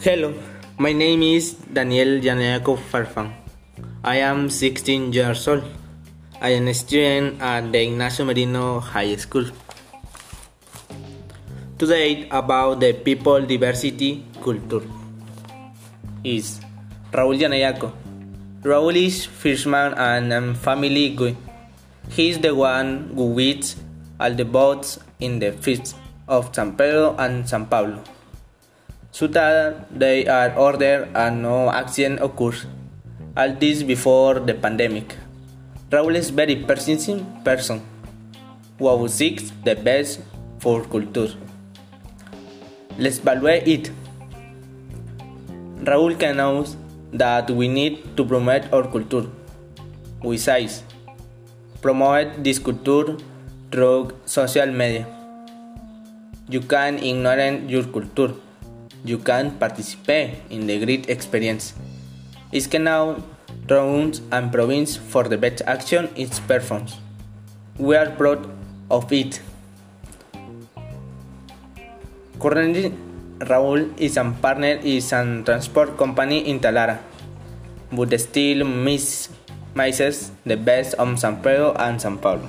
Hello, my name is Daniel Yaneco Farfan. I am 16 years old. I am a student at the Ignacio Merino High School. Today about the people diversity culture is Raúl Yaneyaco. Raúl is fisherman and um, family guy. He is the one who eats all the boats in the feasts of San Pedro and San Pablo so that they are ordered and no accident occurs. All this before the pandemic. Raúl is very persistent person who seeks the best for culture. Let's evaluate it. Raúl can know that we need to promote our culture. We say promote this culture through social media. You can ignore your culture you can participate in the great experience. It can now rounds and province for the best action it performs. We are proud of it. Currently, Raúl is a partner in a transport company in Talara, but still miss misses the best of San Pedro and San Paulo.